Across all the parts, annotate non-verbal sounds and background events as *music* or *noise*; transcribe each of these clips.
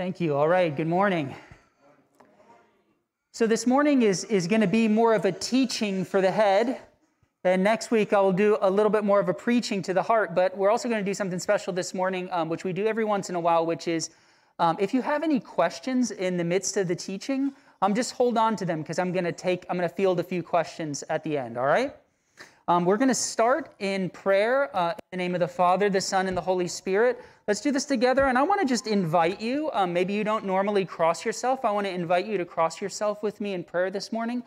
Thank you. All right, good morning. So, this morning is, is going to be more of a teaching for the head. And next week, I will do a little bit more of a preaching to the heart. But we're also going to do something special this morning, um, which we do every once in a while, which is um, if you have any questions in the midst of the teaching, um, just hold on to them because I'm going to take, I'm going to field a few questions at the end, all right? Um, we're going to start in prayer uh, in the name of the Father, the Son, and the Holy Spirit. Let's do this together. And I want to just invite you. Um, maybe you don't normally cross yourself. I want to invite you to cross yourself with me in prayer this morning.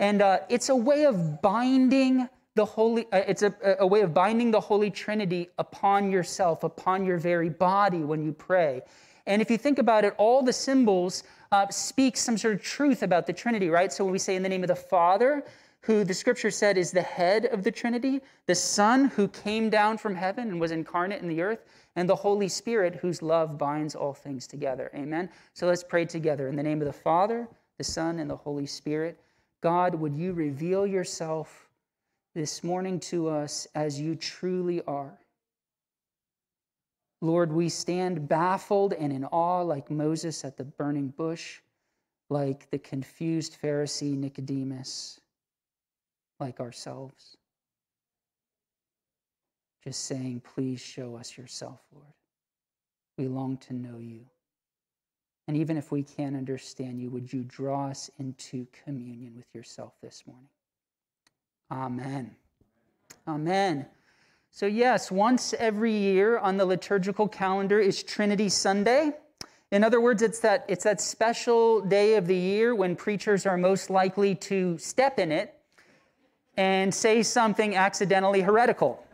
And uh, it's a way of binding the holy. Uh, it's a, a way of binding the Holy Trinity upon yourself, upon your very body when you pray. And if you think about it, all the symbols uh, speak some sort of truth about the Trinity, right? So when we say in the name of the Father, who the scripture said is the head of the Trinity, the Son who came down from heaven and was incarnate in the earth, and the Holy Spirit whose love binds all things together. Amen. So let's pray together in the name of the Father, the Son, and the Holy Spirit. God, would you reveal yourself this morning to us as you truly are? Lord, we stand baffled and in awe like Moses at the burning bush, like the confused Pharisee Nicodemus like ourselves. Just saying, please show us yourself, Lord. We long to know you. And even if we can't understand you, would you draw us into communion with yourself this morning? Amen. Amen. So, yes, once every year on the liturgical calendar is Trinity Sunday. In other words, it's that, it's that special day of the year when preachers are most likely to step in it and say something accidentally heretical.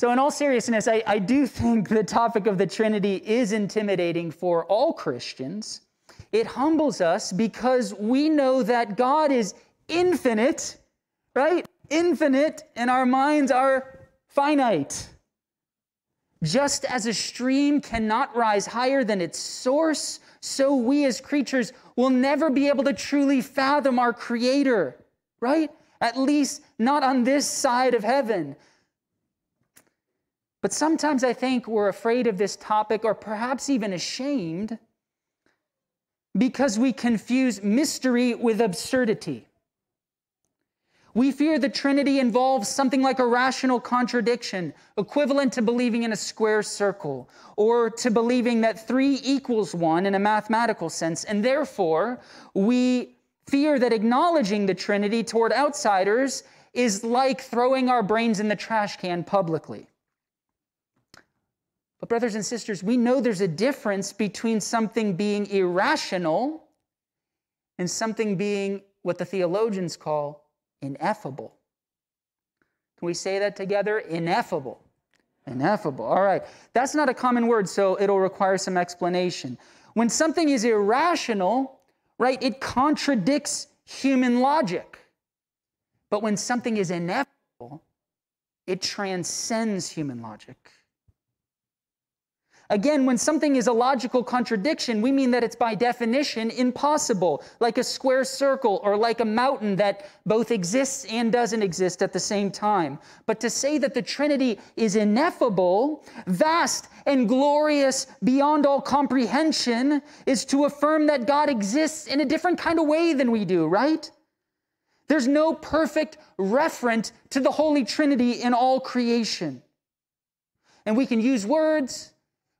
So, in all seriousness, I, I, do think the topic of the Trinity is intimidating for all Christians. It humbles us because we know that God is infinite, right? Infinite, and our minds are finite. Just as a stream cannot rise higher than its source, so we as creatures will never be able to truly fathom our Creator, right? At least not on this side of heaven. But sometimes I think we're afraid of this topic or perhaps even ashamed because we confuse mystery with absurdity. We fear the Trinity involves something like a rational contradiction, equivalent to believing in a square circle, or to believing that three equals one in a mathematical sense. And therefore, we fear that acknowledging the Trinity toward outsiders is like throwing our brains in the trash can publicly. But, brothers and sisters, we know there's a difference between something being irrational and something being what the theologians call ineffable. Can we say that together? Ineffable. Ineffable. All right. That's not a common word, so it'll require some explanation. When something is irrational, right, it contradicts human logic. But when something is ineffable, it transcends human logic. Again, when something is a logical contradiction, we mean that it's by definition impossible, like a square circle or like a mountain that both exists and doesn't exist at the same time. But to say that the Trinity is ineffable, vast, and glorious beyond all comprehension is to affirm that God exists in a different kind of way than we do, right? There's no perfect referent to the Holy Trinity in all creation. And we can use words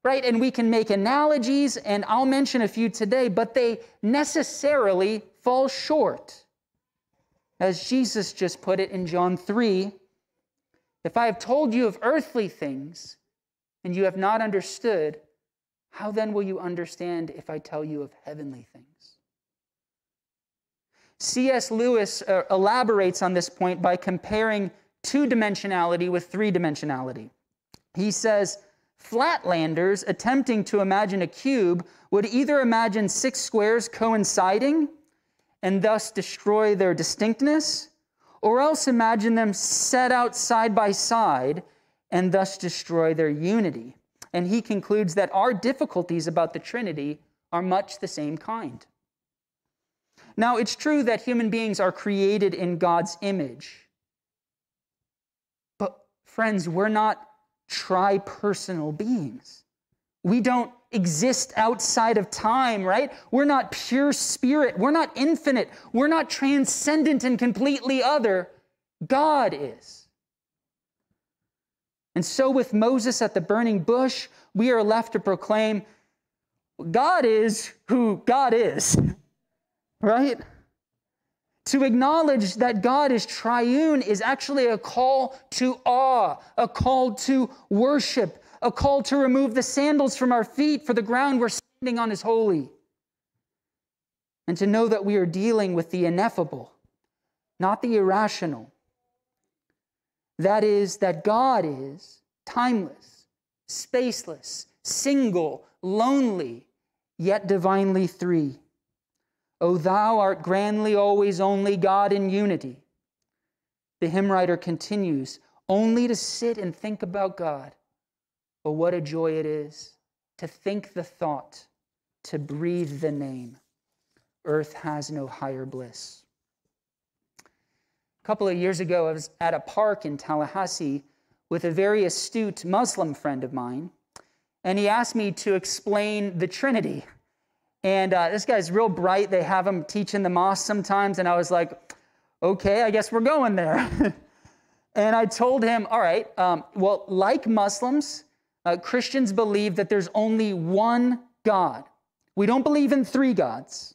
right? And we can make analogies, and I'll mention a few today, but they necessarily fall short. As Jesus just put it in John 3 If I have told you of earthly things and you have not understood, how then will you understand if I tell you of heavenly things? C.S. Lewis uh, elaborates on this point by comparing two dimensionality with three dimensionality. He says, Flatlanders attempting to imagine a cube would either imagine six squares coinciding and thus destroy their distinctness, or else imagine them set out side by side and thus destroy their unity. And he concludes that our difficulties about the Trinity are much the same kind. Now, it's true that human beings are created in God's image. But, friends, we're not tri-personal beings. We don't exist outside of time, right? We're not pure spirit. We're not infinite. We're not transcendent and completely other. God is. And so, with Moses at the burning bush, we are left to proclaim God is who God is, *laughs* right? To acknowledge that God is triune is actually a call to awe, a call to worship, a call to remove the sandals from our feet, for the ground we're standing on is holy. And to know that we are dealing with the ineffable, not the irrational. That is, that God is timeless, spaceless, single, lonely, yet divinely three. O thou art grandly always only God in unity. The hymn writer continues, only to sit and think about God but what a joy it is to think the thought, to breathe the name. Earth has no higher bliss. A couple of years ago, I was at a park in Tallahassee with a very astute Muslim friend of mine, and he asked me to explain the Trinity. And uh, this guy's real bright. They have him teach in the mosque sometimes, and I was like, okay, I guess we're going there. *laughs* and I told him, all right, um, well, like Muslims, uh, Christians believe that there's only one God. We don't believe in three gods.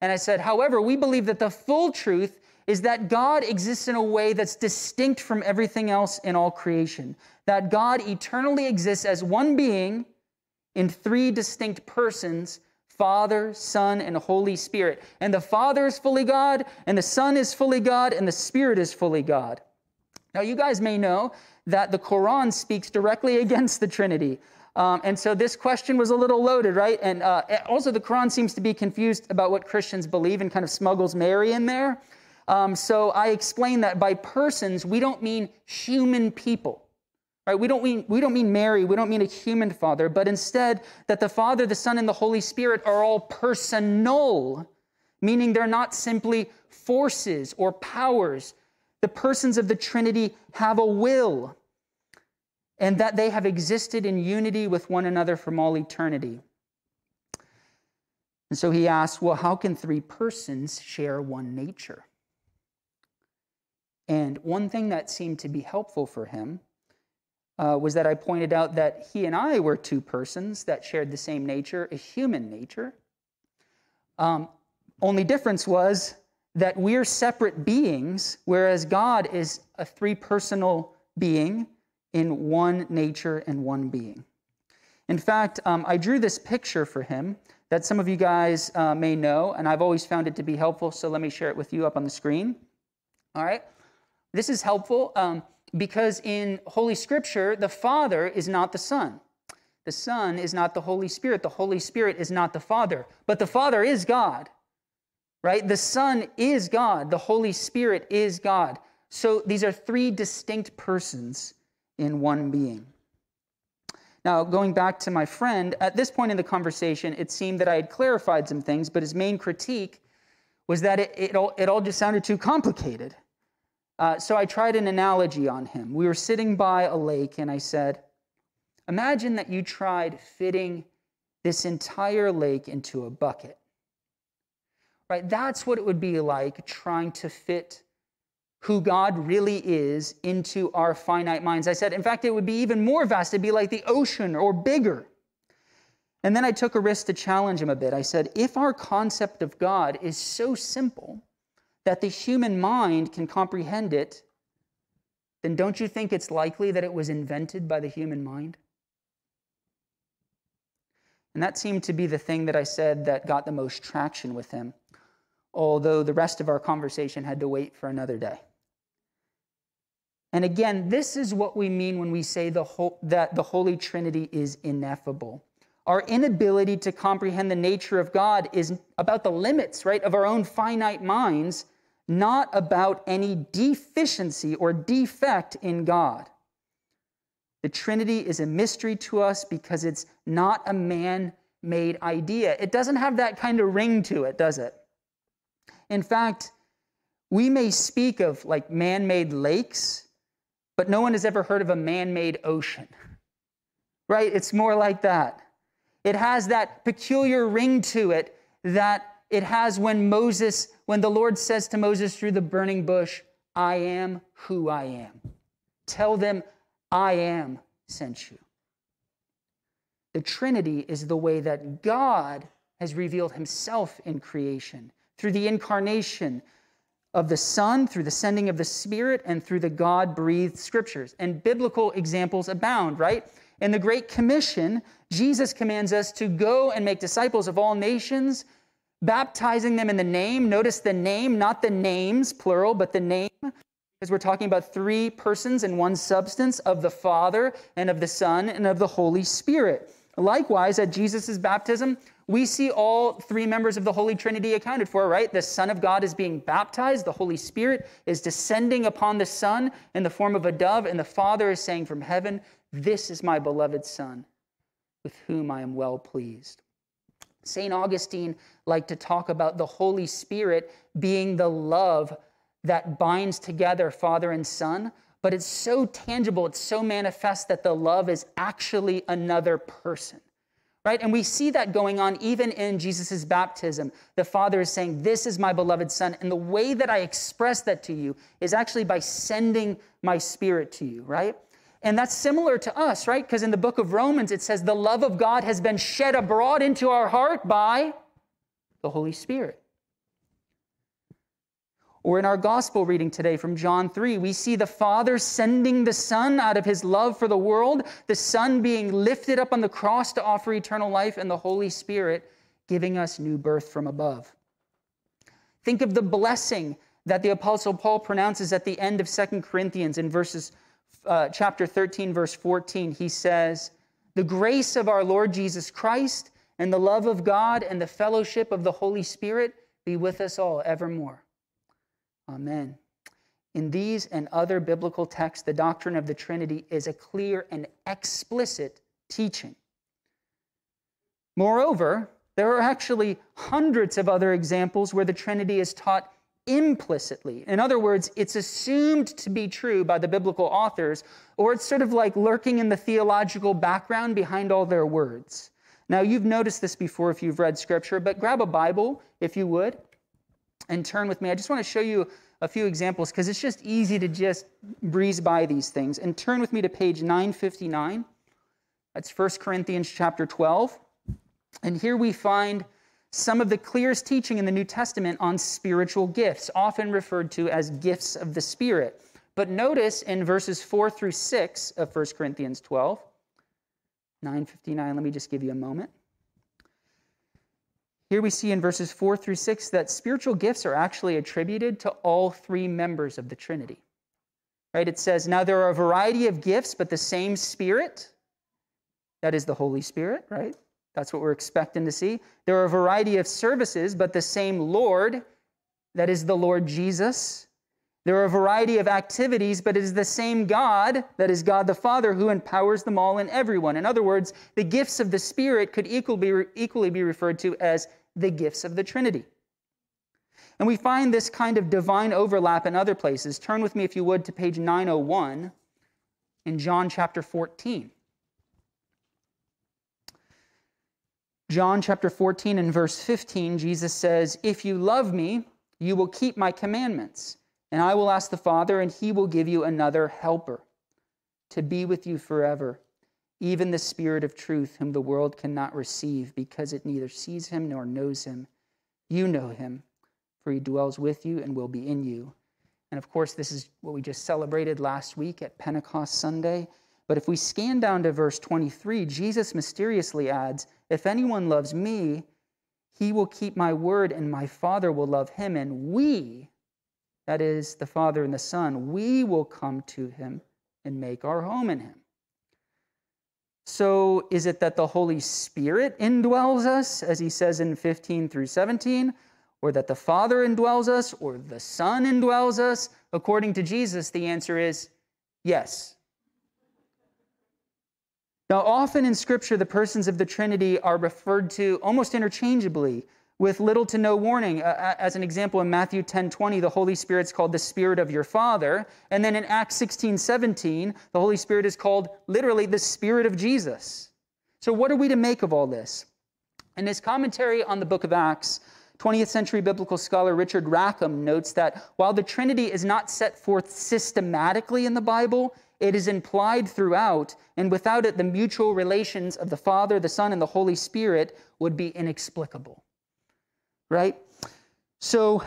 And I said, however, we believe that the full truth is that God exists in a way that's distinct from everything else in all creation. That God eternally exists as one being in three distinct persons Father, Son, and Holy Spirit. And the Father is fully God, and the Son is fully God, and the Spirit is fully God. Now, you guys may know that the Quran speaks directly *laughs* against the Trinity. Um, and so this question was a little loaded, right? And uh, also, the Quran seems to be confused about what Christians believe and kind of smuggles Mary in there. Um, so I explained that by persons, we don't mean human people. Right? We don't mean we don't mean Mary, we don't mean a human father, but instead that the Father, the Son, and the Holy Spirit are all personal, meaning they're not simply forces or powers the persons of the Trinity have a will and that they have existed in unity with one another from all eternity. And so he asks, well, how can three persons share one nature? And one thing that seemed to be helpful for him uh, was that I pointed out that he and I were two persons that shared the same nature, a human nature. Um, only difference was that we're separate beings, whereas God is a three personal being in one nature and one being. In fact, um, I drew this picture for him that some of you guys uh, may know, and I've always found it to be helpful, so let me share it with you up on the screen. All right? This is helpful um, because in Holy Scripture, the Father is not the Son. The Son is not the Holy Spirit. The Holy Spirit is not the Father. But the Father is God right? The Son is God, the Holy Spirit is God. So these are three distinct persons in one being. Now, going back to my friend, at this point in the conversation, it seemed that I had clarified some things, but his main critique was that it, it, all, it all just sounded too complicated. Uh, so I tried an analogy on him. We were sitting by a lake, and I said, Imagine that you tried fitting this entire lake into a bucket right? That's what it would be like trying to fit who God really is into our finite minds. I said, in fact, it would be even more vast. It'd be like the ocean or bigger. And then I took a risk to challenge him a bit. I said, if our concept of God is so simple that the human mind can comprehend it, then don't you think it's likely that it was invented by the human mind? And that seemed to be the thing that I said that got the most traction with him although the rest of our conversation had to wait for another day. And again, this is what we mean when we say the whole, that the Holy Trinity is ineffable. Our inability to comprehend the nature of God is about the limits, right, of our own finite minds, not about any deficiency or defect in God. The Trinity is a mystery to us because it's not a man made idea. It doesn't have that kind of ring to it, does it? In fact, we may speak of like man made lakes, but no one has ever heard of a man made ocean. right? It's more like that. It has that peculiar ring to it that it has when Moses, when the Lord says to Moses through the burning bush, I am who I am. Tell them, I am sent you. The Trinity is the way that God has revealed himself in creation through the incarnation of the Son, through the sending of the Spirit, and through the God breathed scriptures. And biblical examples abound, right? In the Great Commission, Jesus commands us to go and make disciples of all nations, baptizing them in the name. Notice the name, not the names, plural, but the name, because we're talking about three persons in one substance of the Father and of the Son and of the Holy Spirit. Likewise, at Jesus' baptism, we see all three members of the Holy Trinity accounted for, right? The Son of God is being baptized, the Holy Spirit is descending upon the Son in the form of a dove, and the Father is saying from heaven, This is my beloved Son, with whom I am well pleased. St. Augustine liked to talk about the Holy Spirit being the love that binds together Father and Son, but it's so tangible, it's so manifest that the love is actually another person right? And we see that going on even in Jesus' baptism. The Father is saying, This is my beloved Son. And the way that I express that to you is actually by sending my Spirit to you, right? And that's similar to us, right? Because in the book of Romans, it says, The love of God has been shed abroad into our heart by the Holy Spirit. Or in our gospel reading today from John 3, we see the Father sending the Son out of his love for the world, the Son being lifted up on the cross to offer eternal life, and the Holy Spirit giving us new birth from above. Think of the blessing that the Apostle Paul pronounces at the end of Second Corinthians in verses, uh, chapter 13, verse 14. He says, The grace of our Lord Jesus Christ and the love of God and the fellowship of the Holy Spirit be with us all evermore. Amen. In these and other biblical texts, the doctrine of the Trinity is a clear and explicit teaching. Moreover, there are actually hundreds of other examples where the Trinity is taught implicitly. In other words, it's assumed to be true by the biblical authors, or it's sort of like lurking in the theological background behind all their words. Now, you've noticed this before if you've read scripture, but grab a Bible, if you would, and turn with me. I just want to show you a few examples because it's just easy to just breeze by these things. And turn with me to page 959. That's 1 Corinthians chapter 12. And here we find some of the clearest teaching in the New Testament on spiritual gifts, often referred to as gifts of the Spirit. But notice in verses 4 through 6 of 1 Corinthians 12, 959, let me just give you a moment. Here we see in verses 4 through 6 that spiritual gifts are actually attributed to all three members of the Trinity. Right? It says, Now there are a variety of gifts, but the same Spirit, that is the Holy Spirit, right? That's what we're expecting to see. There are a variety of services, but the same Lord, that is the Lord Jesus. There are a variety of activities, but it is the same God, that is God the Father, who empowers them all and everyone. In other words, the gifts of the Spirit could equally be referred to as the gifts of the Trinity. And we find this kind of divine overlap in other places. Turn with me, if you would, to page 901 in John chapter 14. John chapter 14 and verse 15, Jesus says, If you love me, you will keep my commandments, and I will ask the Father, and he will give you another helper to be with you forever even the Spirit of truth, whom the world cannot receive because it neither sees him nor knows him. You know him, for he dwells with you and will be in you. And of course, this is what we just celebrated last week at Pentecost Sunday. But if we scan down to verse 23, Jesus mysteriously adds, If anyone loves me, he will keep my word, and my Father will love him, and we, that is, the Father and the Son, we will come to him and make our home in him. So is it that the Holy Spirit indwells us, as he says in 15 through 17, or that the Father indwells us, or the Son indwells us? According to Jesus, the answer is yes. Now, often in Scripture, the persons of the Trinity are referred to almost interchangeably, with little to no warning. Uh, as an example, in Matthew 10 20, the Holy Spirit's called the Spirit of your Father. And then in Acts 16 17, the Holy Spirit is called literally the Spirit of Jesus. So, what are we to make of all this? In his commentary on the book of Acts, 20th century biblical scholar Richard Rackham notes that while the Trinity is not set forth systematically in the Bible, it is implied throughout, and without it, the mutual relations of the Father, the Son, and the Holy Spirit would be inexplicable. Right? So,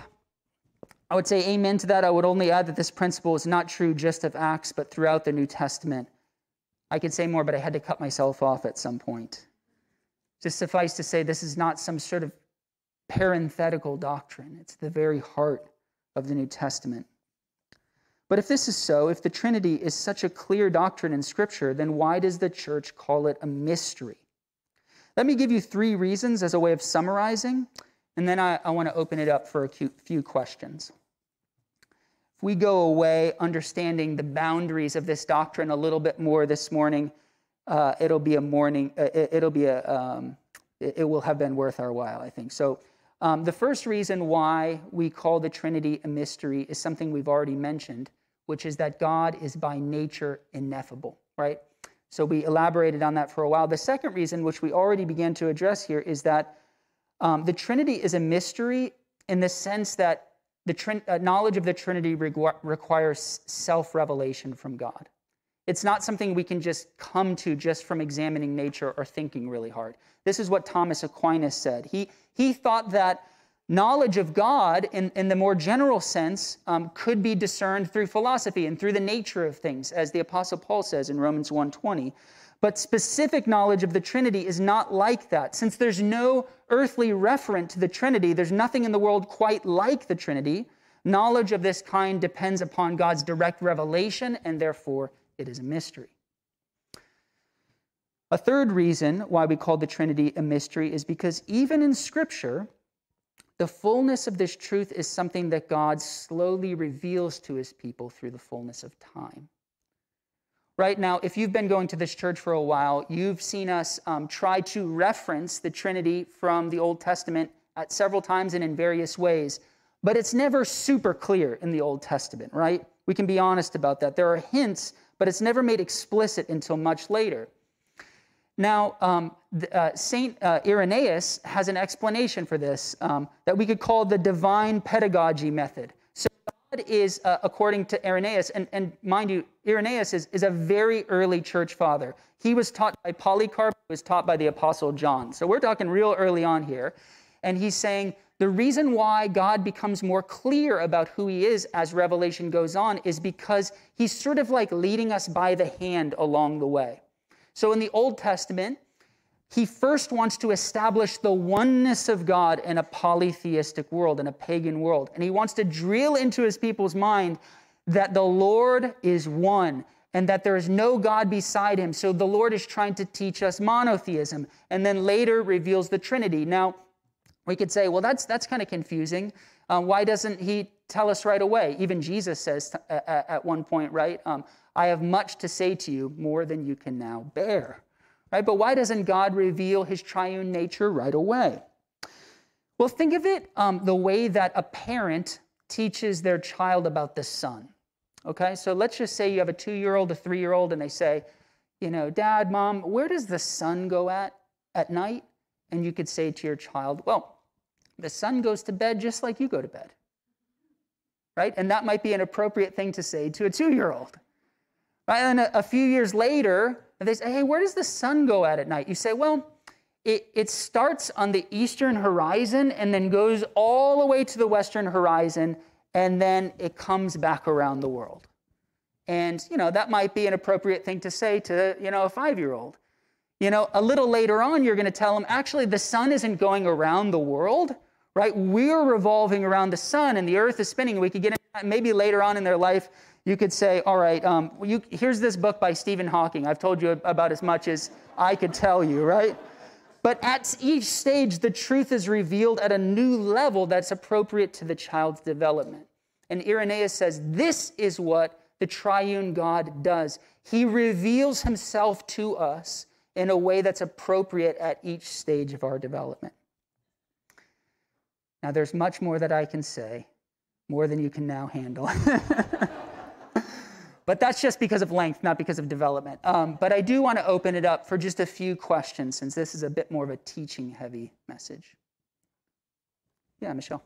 I would say amen to that. I would only add that this principle is not true just of Acts, but throughout the New Testament. I could say more, but I had to cut myself off at some point. Just suffice to say, this is not some sort of parenthetical doctrine, it's the very heart of the New Testament. But if this is so, if the Trinity is such a clear doctrine in Scripture, then why does the church call it a mystery? Let me give you three reasons as a way of summarizing, and then I, I want to open it up for a few questions. If we go away understanding the boundaries of this doctrine a little bit more this morning, uh, it'll be a morning, uh, it'll be a, um, it, it will have been worth our while, I think. So um, the first reason why we call the Trinity a mystery is something we've already mentioned, which is that God is by nature ineffable, right? So we elaborated on that for a while. The second reason, which we already began to address here, is that um, the Trinity is a mystery in the sense that the uh, knowledge of the Trinity requires self revelation from God. It's not something we can just come to just from examining nature or thinking really hard. This is what Thomas Aquinas said. He, he thought that knowledge of God, in, in the more general sense, um, could be discerned through philosophy and through the nature of things, as the Apostle Paul says in Romans 1.20. But specific knowledge of the Trinity is not like that. Since there's no earthly referent to the Trinity, there's nothing in the world quite like the Trinity. Knowledge of this kind depends upon God's direct revelation, and therefore it is a mystery. A third reason why we call the Trinity a mystery is because even in Scripture, the fullness of this truth is something that God slowly reveals to his people through the fullness of time. Right now, if you've been going to this church for a while, you've seen us um, try to reference the Trinity from the Old Testament at several times and in various ways, but it's never super clear in the Old Testament, right? We can be honest about that. There are hints, but it's never made explicit until much later. Now, um, uh, Saint uh, Irenaeus has an explanation for this um, that we could call the divine pedagogy method. So, God is, uh, according to Irenaeus, and, and mind you, Irenaeus is, is a very early church father. He was taught by Polycarp, who was taught by the Apostle John. So, we're talking real early on here. And he's saying the reason why God becomes more clear about who he is as revelation goes on is because he's sort of like leading us by the hand along the way. So in the Old Testament, he first wants to establish the oneness of God in a polytheistic world, in a pagan world. And he wants to drill into his people's mind that the Lord is one and that there is no God beside him. So the Lord is trying to teach us monotheism and then later reveals the Trinity. Now, we could say, well, that's, that's kind of confusing. Um, why doesn't he tell us right away? Even Jesus says t- at, at one point, right? Um, I have much to say to you, more than you can now bear. Right? But why doesn't God reveal his triune nature right away? Well, think of it um, the way that a parent teaches their child about the sun. Okay, so let's just say you have a two year old, a three year old, and they say, you know, Dad, Mom, where does the sun go at at night? And you could say to your child, well, the sun goes to bed just like you go to bed. Right? And that might be an appropriate thing to say to a two year old. Right? And a, a few years later, they say, hey, where does the sun go at at night? You say, well, it, it starts on the eastern horizon and then goes all the way to the western horizon, and then it comes back around the world. And, you know, that might be an appropriate thing to say to, you know, a five-year-old. You know, a little later on, you're going to tell them, actually, the sun isn't going around the world, right? We're revolving around the sun and the earth is spinning. We could get that maybe later on in their life you could say, all right, um, you, here's this book by Stephen Hawking. I've told you about as much as I could tell you, right? But at each stage, the truth is revealed at a new level that's appropriate to the child's development. And Irenaeus says, this is what the triune God does. He reveals himself to us in a way that's appropriate at each stage of our development. Now, there's much more that I can say, more than you can now handle. *laughs* but that's just because of length, not because of development. Um, but I do want to open it up for just a few questions since this is a bit more of a teaching heavy message. Yeah, Michelle.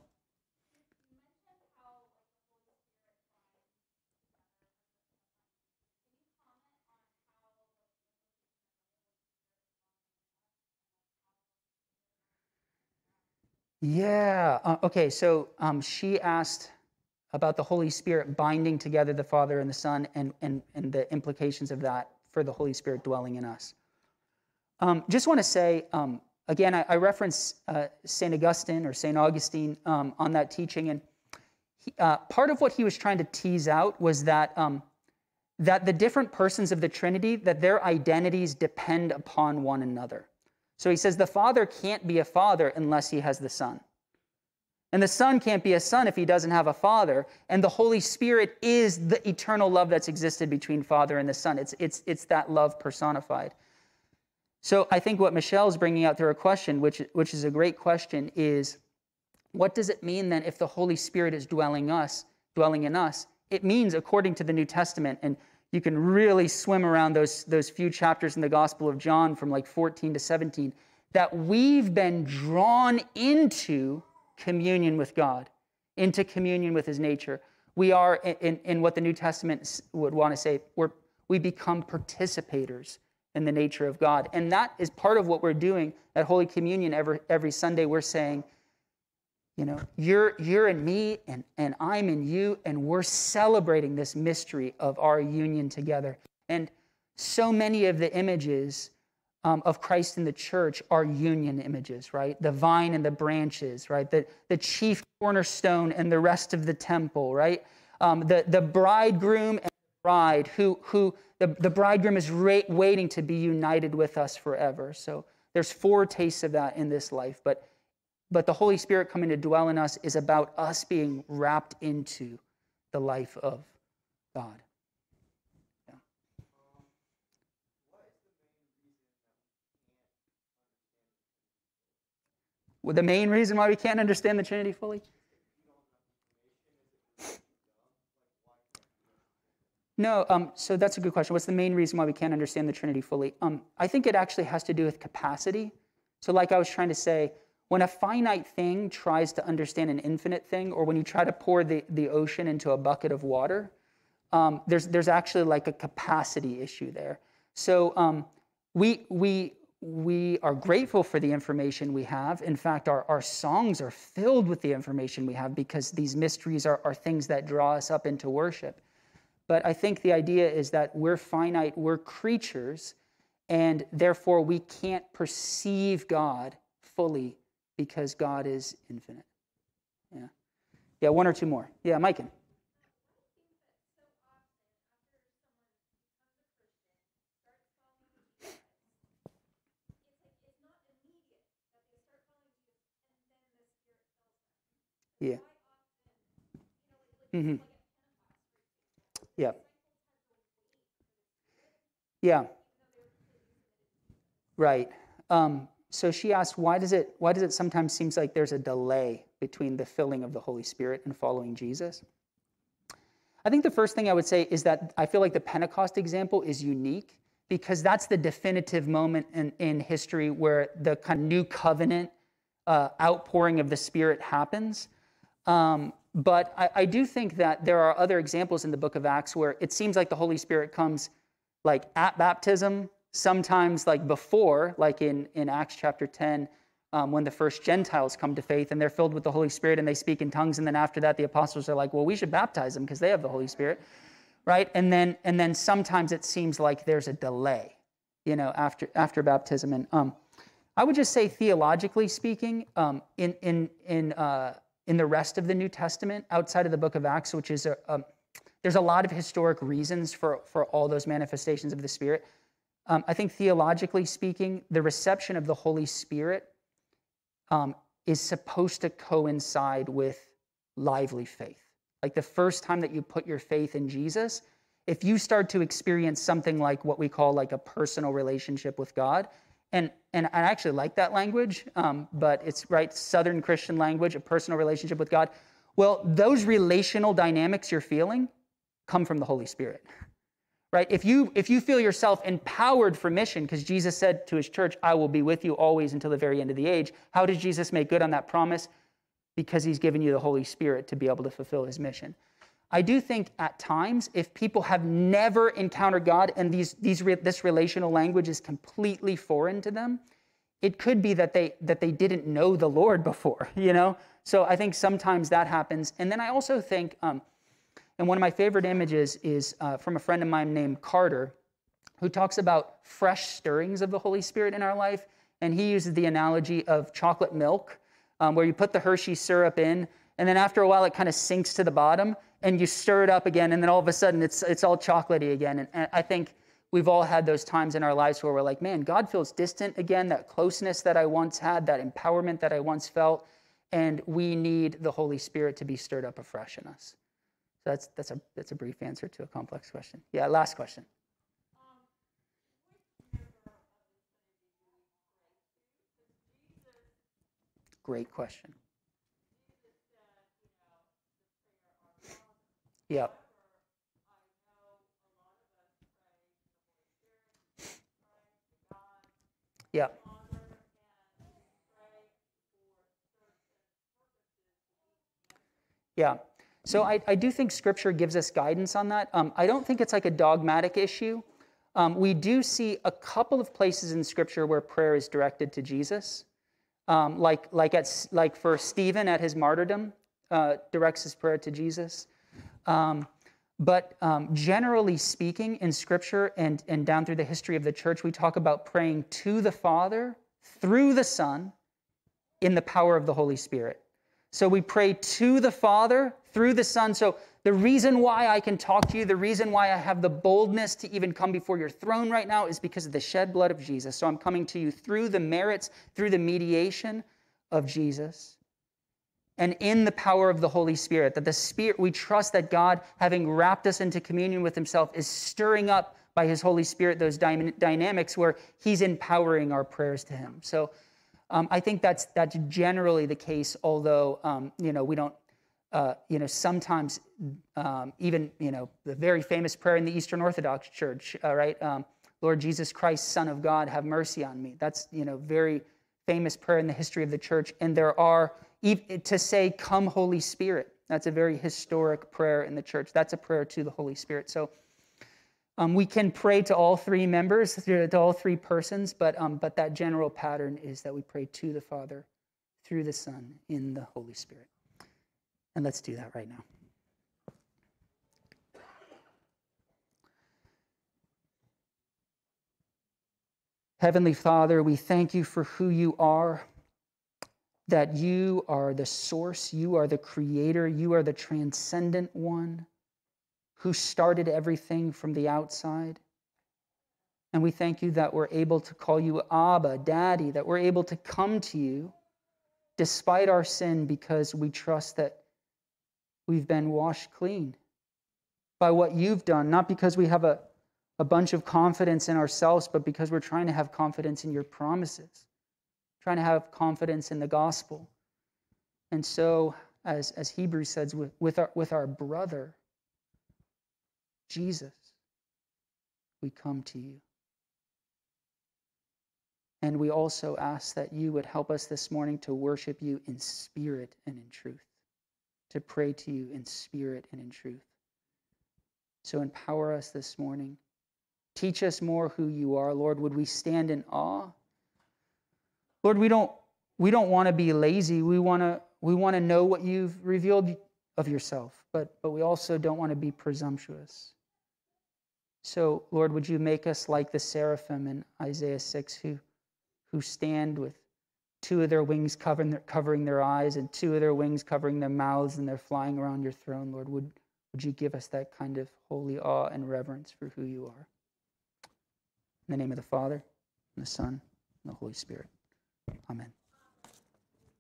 Yeah. Uh, okay. So um, she asked about the Holy Spirit binding together the Father and the Son and, and, and the implications of that for the Holy Spirit dwelling in us. Um, just want to say, um, again, I, I reference uh, St. Augustine or St. Augustine um, on that teaching. And he, uh, part of what he was trying to tease out was that, um, that the different persons of the Trinity, that their identities depend upon one another. So he says the Father can't be a father unless he has the Son. And the Son can't be a son if he doesn't have a Father. And the Holy Spirit is the eternal love that's existed between Father and the Son. It's, it's, it's that love personified. So I think what Michelle is bringing out through her question, which, which is a great question, is what does it mean then if the Holy Spirit is dwelling us, dwelling in us? It means, according to the New Testament, and you can really swim around those, those few chapters in the Gospel of John from like 14 to 17, that we've been drawn into communion with God, into communion with His nature. We are, in, in what the New Testament would want to say, we're, we become participators in the nature of God. And that is part of what we're doing at Holy Communion every, every Sunday. We're saying, you know, you're, you're in me and, and I'm in you, and we're celebrating this mystery of our union together. And so many of the images um, of Christ in the church are union images, right? The vine and the branches, right? The, the chief cornerstone and the rest of the temple, right? Um, the, the bridegroom and the bride, who, who the, the bridegroom is ra- waiting to be united with us forever. So there's four tastes of that in this life, but but the Holy Spirit coming to dwell in us is about us being wrapped into the life of God. Well, the main reason why we can't understand the Trinity fully? No, um, so that's a good question. What's the main reason why we can't understand the Trinity fully? Um, I think it actually has to do with capacity. So, like I was trying to say, when a finite thing tries to understand an infinite thing, or when you try to pour the, the ocean into a bucket of water, um, there's, there's actually like a capacity issue there. So um, we, we, we are grateful for the information we have. In fact, our, our songs are filled with the information we have because these mysteries are, are things that draw us up into worship. But I think the idea is that we're finite, we're creatures, and therefore we can't perceive God fully because God is infinite. Yeah. Yeah, one or two more. Yeah, Mike. Yeah. Mm-hmm. Yeah. Yeah. Right. Um, so she asked, why does it why does it sometimes seems like there's a delay between the filling of the Holy Spirit and following Jesus? I think the first thing I would say is that I feel like the Pentecost example is unique because that's the definitive moment in, in history where the kind of new covenant uh, outpouring of the Spirit happens. Um, but I, I do think that there are other examples in the book of Acts where it seems like the Holy Spirit comes like at baptism sometimes like before, like in, in Acts chapter 10, um, when the first Gentiles come to faith and they're filled with the Holy Spirit and they speak in tongues. And then after that, the apostles are like, well, we should baptize them because they have the Holy Spirit, right? And then, and then sometimes it seems like there's a delay, you know, after, after baptism. And um, I would just say, theologically speaking, um, in, in, in, uh, in the rest of the New Testament, outside of the book of Acts, which is a, a there's a lot of historic reasons for, for all those manifestations of the Spirit. Um, I think theologically speaking, the reception of the Holy Spirit um, is supposed to coincide with lively faith. Like the first time that you put your faith in Jesus, if you start to experience something like what we call like a personal relationship with God, and and I actually like that language, um, but it's right Southern Christian language, a personal relationship with God. Well, those relational dynamics you're feeling come from the Holy Spirit. Right? If you if you feel yourself empowered for mission because Jesus said to his church, "I will be with you always until the very end of the age." How does Jesus make good on that promise? Because he's given you the Holy Spirit to be able to fulfill his mission. I do think at times, if people have never encountered God and these, these, this relational language is completely foreign to them, it could be that they, that they didn't know the Lord *laughs* before, you know? So I think sometimes that happens. And then I also think, um, and one of my favorite images is uh, from a friend of mine named Carter, who talks about fresh stirrings of the Holy Spirit in our life. And he uses the analogy of chocolate milk, um, where you put the Hershey syrup in, and then after a while it kind of sinks to the bottom and you stir it up again, and then all of a sudden it's, it's all chocolatey again. And, and I think we've all had those times in our lives where we're like, man, God feels distant again, that closeness that I once had, that empowerment that I once felt, and we need the Holy Spirit to be stirred up afresh in us. So that's, that's, a, that's a brief answer to a complex question. Yeah, last question. Great question. Yep. Yep. Yeah. So I, I do think Scripture gives us guidance on that. Um, I don't think it's like a dogmatic issue. Um, we do see a couple of places in Scripture where prayer is directed to Jesus, um, like like at like for Stephen at his martyrdom, uh, directs his prayer to Jesus. Um, but um, generally speaking, in Scripture and, and down through the history of the church, we talk about praying to the Father through the Son in the power of the Holy Spirit. So we pray to the Father through the Son. So the reason why I can talk to you, the reason why I have the boldness to even come before your throne right now is because of the shed blood of Jesus. So I'm coming to you through the merits, through the mediation of Jesus and in the power of the Holy Spirit. That the Spirit, we trust that God, having wrapped us into communion with Himself, is stirring up by His Holy Spirit those dy- dynamics where He's empowering our prayers to Him. So um, I think that's that's generally the case. Although um, you know we don't, uh, you know, sometimes um, even you know the very famous prayer in the Eastern Orthodox Church, uh, right? Um, Lord Jesus Christ, Son of God, have mercy on me. That's you know very famous prayer in the history of the church, and there are to say, Come, Holy Spirit. That's a very historic prayer in the church. That's a prayer to the Holy Spirit. So um, we can pray to all three members, to all three persons, but, um, but that general pattern is that we pray to the Father, through the Son, in the Holy Spirit. And let's do that right now. Heavenly Father, we thank you for who you are that you are the source, you are the creator, you are the transcendent one who started everything from the outside. And we thank you that we're able to call you Abba, Daddy, that we're able to come to you despite our sin because we trust that we've been washed clean by what you've done, not because we have a, a bunch of confidence in ourselves, but because we're trying to have confidence in your promises trying to have confidence in the gospel. And so, as, as Hebrews says, with, with, our, with our brother, Jesus, we come to you. And we also ask that you would help us this morning to worship you in spirit and in truth, to pray to you in spirit and in truth. So empower us this morning. Teach us more who you are, Lord. Would we stand in awe Lord, we don't, we don't want to be lazy. We want to, we want to know what you've revealed of yourself, but, but we also don't want to be presumptuous. So, Lord, would you make us like the seraphim in Isaiah 6 who, who stand with two of their wings covering their, covering their eyes and two of their wings covering their mouths and they're flying around your throne, Lord? Would, would you give us that kind of holy awe and reverence for who you are? In the name of the Father, and the Son, and the Holy Spirit. Amen.